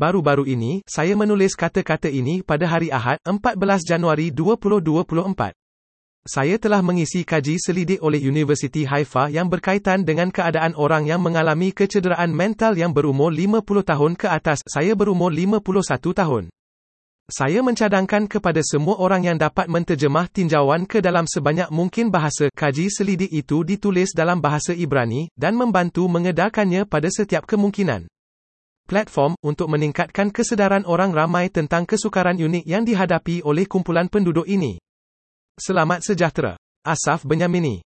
Baru-baru ini, saya menulis kata-kata ini pada hari Ahad, 14 Januari 2024. Saya telah mengisi kaji selidik oleh Universiti Haifa yang berkaitan dengan keadaan orang yang mengalami kecederaan mental yang berumur 50 tahun ke atas. Saya berumur 51 tahun. Saya mencadangkan kepada semua orang yang dapat menterjemah tinjauan ke dalam sebanyak mungkin bahasa, kaji selidik itu ditulis dalam bahasa Ibrani, dan membantu mengedarkannya pada setiap kemungkinan. Platform, untuk meningkatkan kesedaran orang ramai tentang kesukaran unik yang dihadapi oleh kumpulan penduduk ini. Selamat sejahtera. Asaf Benyamini